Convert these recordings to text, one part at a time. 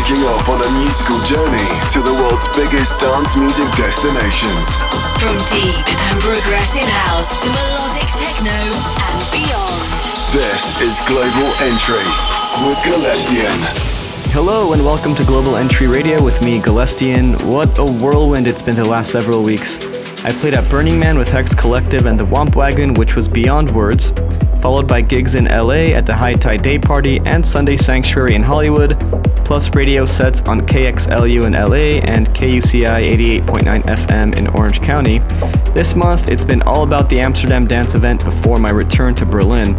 Taking off on a musical journey to the world's biggest dance music destinations. From deep and progressive house to melodic techno and beyond. This is Global Entry with Galestian. Hello and welcome to Global Entry Radio with me, Galestian. What a whirlwind it's been the last several weeks. I played at Burning Man with Hex Collective and the Womp Wagon, which was beyond words followed by gigs in LA at the High Tide Day Party and Sunday Sanctuary in Hollywood, plus radio sets on KXLU in LA and KUCI 88.9 FM in Orange County. This month, it's been all about the Amsterdam Dance event before my return to Berlin.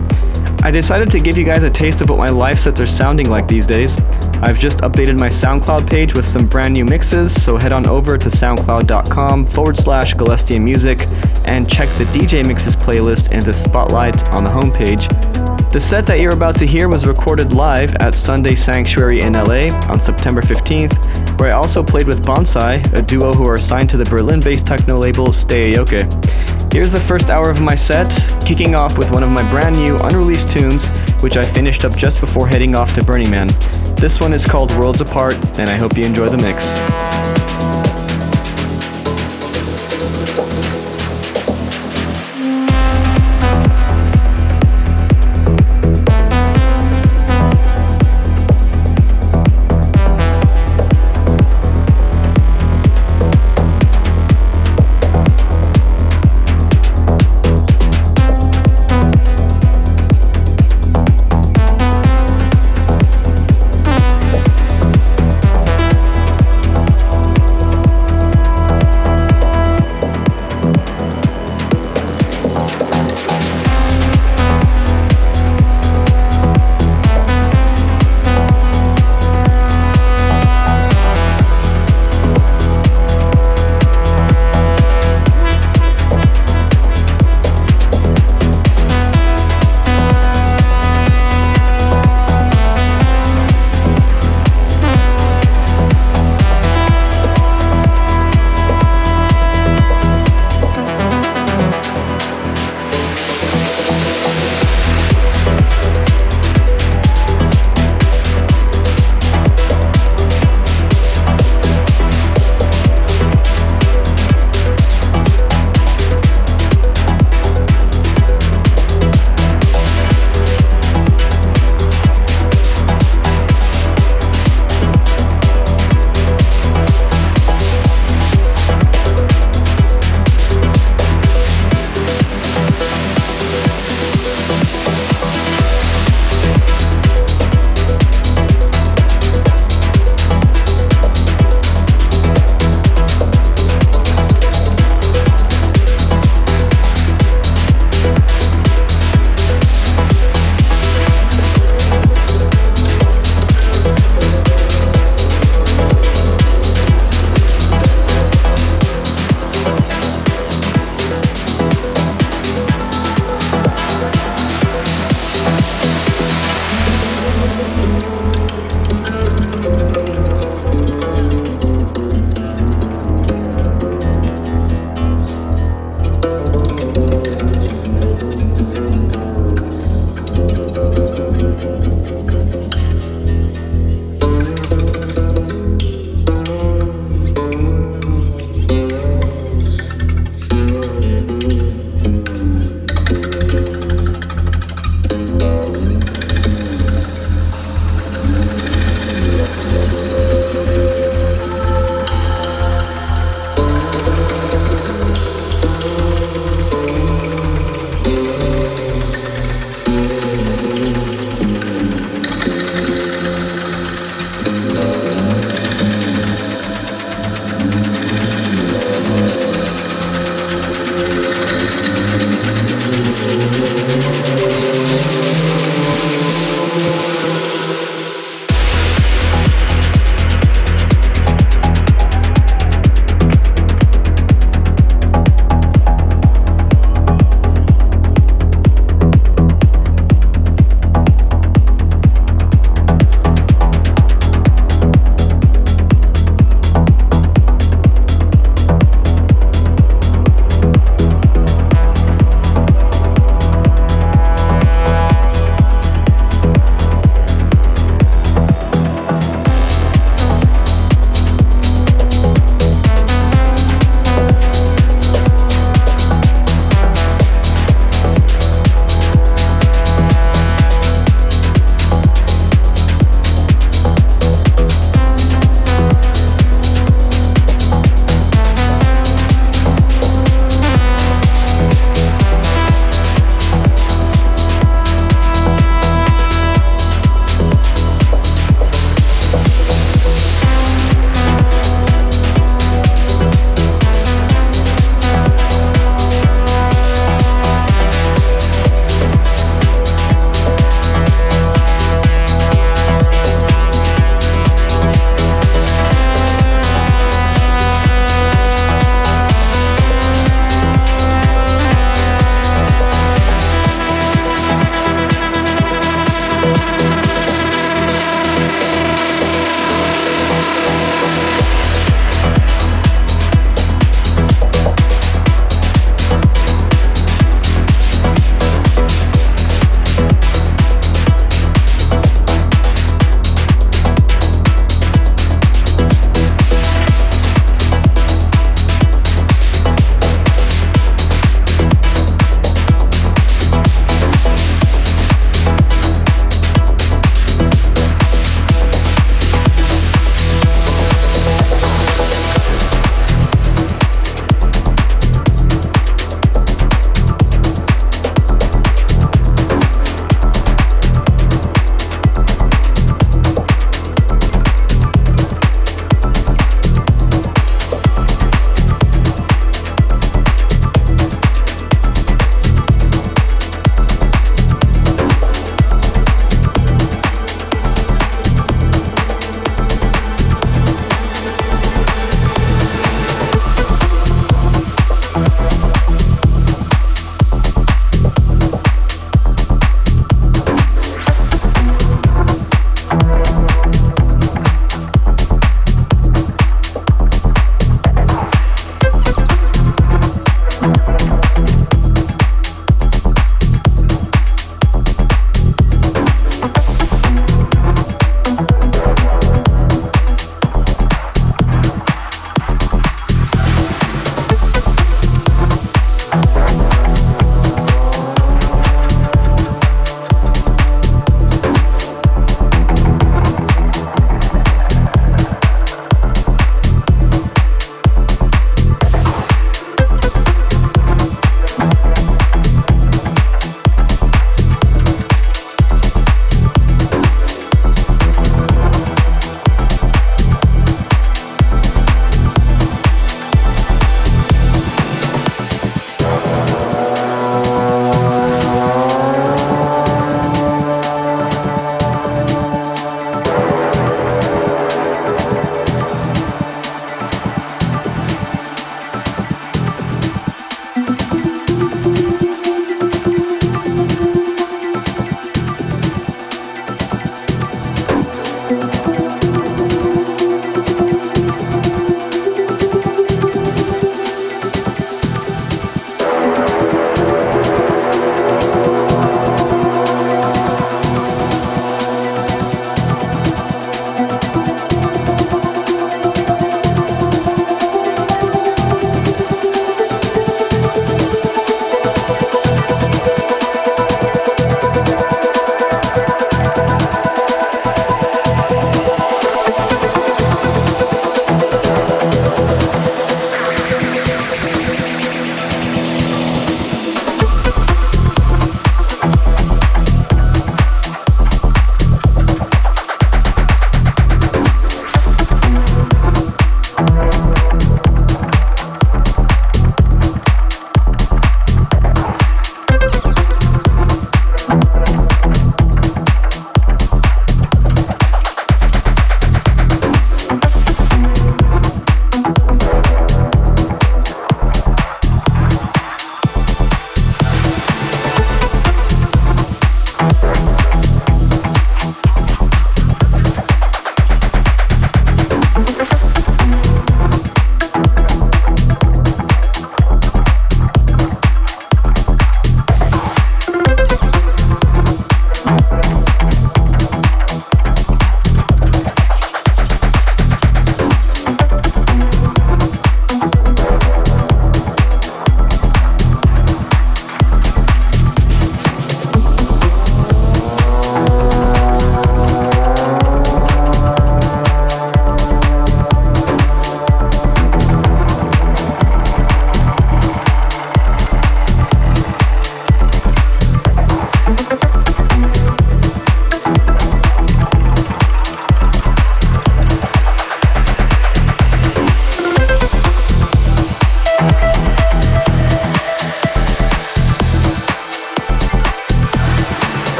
I decided to give you guys a taste of what my live sets are sounding like these days. I've just updated my SoundCloud page with some brand new mixes, so head on over to soundcloud.com forward slash Galestian Music and check the DJ Mixes playlist in the Spotlight on the homepage. The set that you're about to hear was recorded live at Sunday Sanctuary in LA on September 15th, where I also played with Bonsai, a duo who are signed to the Berlin based techno label Steyoyoke. Here's the first hour of my set, kicking off with one of my brand new unreleased tunes, which I finished up just before heading off to Burning Man. This one is called Worlds Apart, and I hope you enjoy the mix.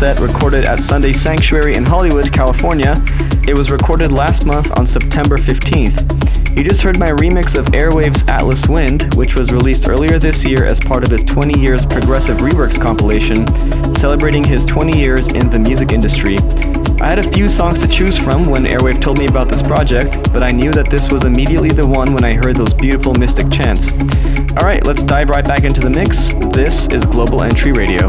Set recorded at Sunday Sanctuary in Hollywood, California. It was recorded last month on September 15th. You just heard my remix of Airwave's Atlas Wind, which was released earlier this year as part of his 20 Years Progressive Reworks compilation, celebrating his 20 years in the music industry. I had a few songs to choose from when Airwave told me about this project, but I knew that this was immediately the one when I heard those beautiful mystic chants. Alright, let's dive right back into the mix. This is Global Entry Radio.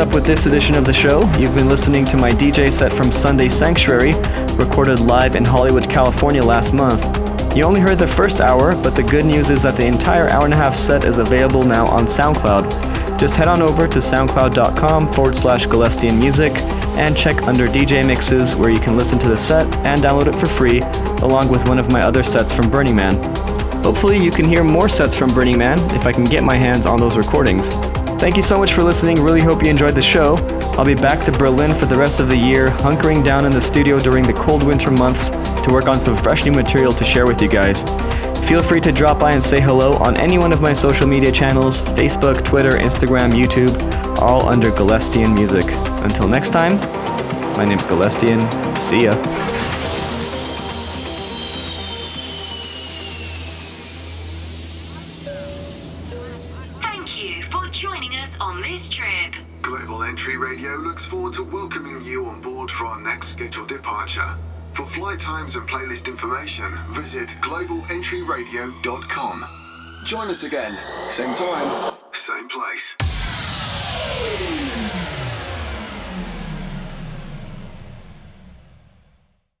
Up with this edition of the show. You've been listening to my DJ set from Sunday Sanctuary, recorded live in Hollywood, California last month. You only heard the first hour, but the good news is that the entire hour and a half set is available now on SoundCloud. Just head on over to soundcloud.com forward slash Galestian Music and check under DJ Mixes where you can listen to the set and download it for free, along with one of my other sets from Burning Man. Hopefully, you can hear more sets from Burning Man if I can get my hands on those recordings. Thank you so much for listening. Really hope you enjoyed the show. I'll be back to Berlin for the rest of the year, hunkering down in the studio during the cold winter months to work on some fresh new material to share with you guys. Feel free to drop by and say hello on any one of my social media channels Facebook, Twitter, Instagram, YouTube, all under Galestian Music. Until next time, my name's Galestian. See ya. Same time.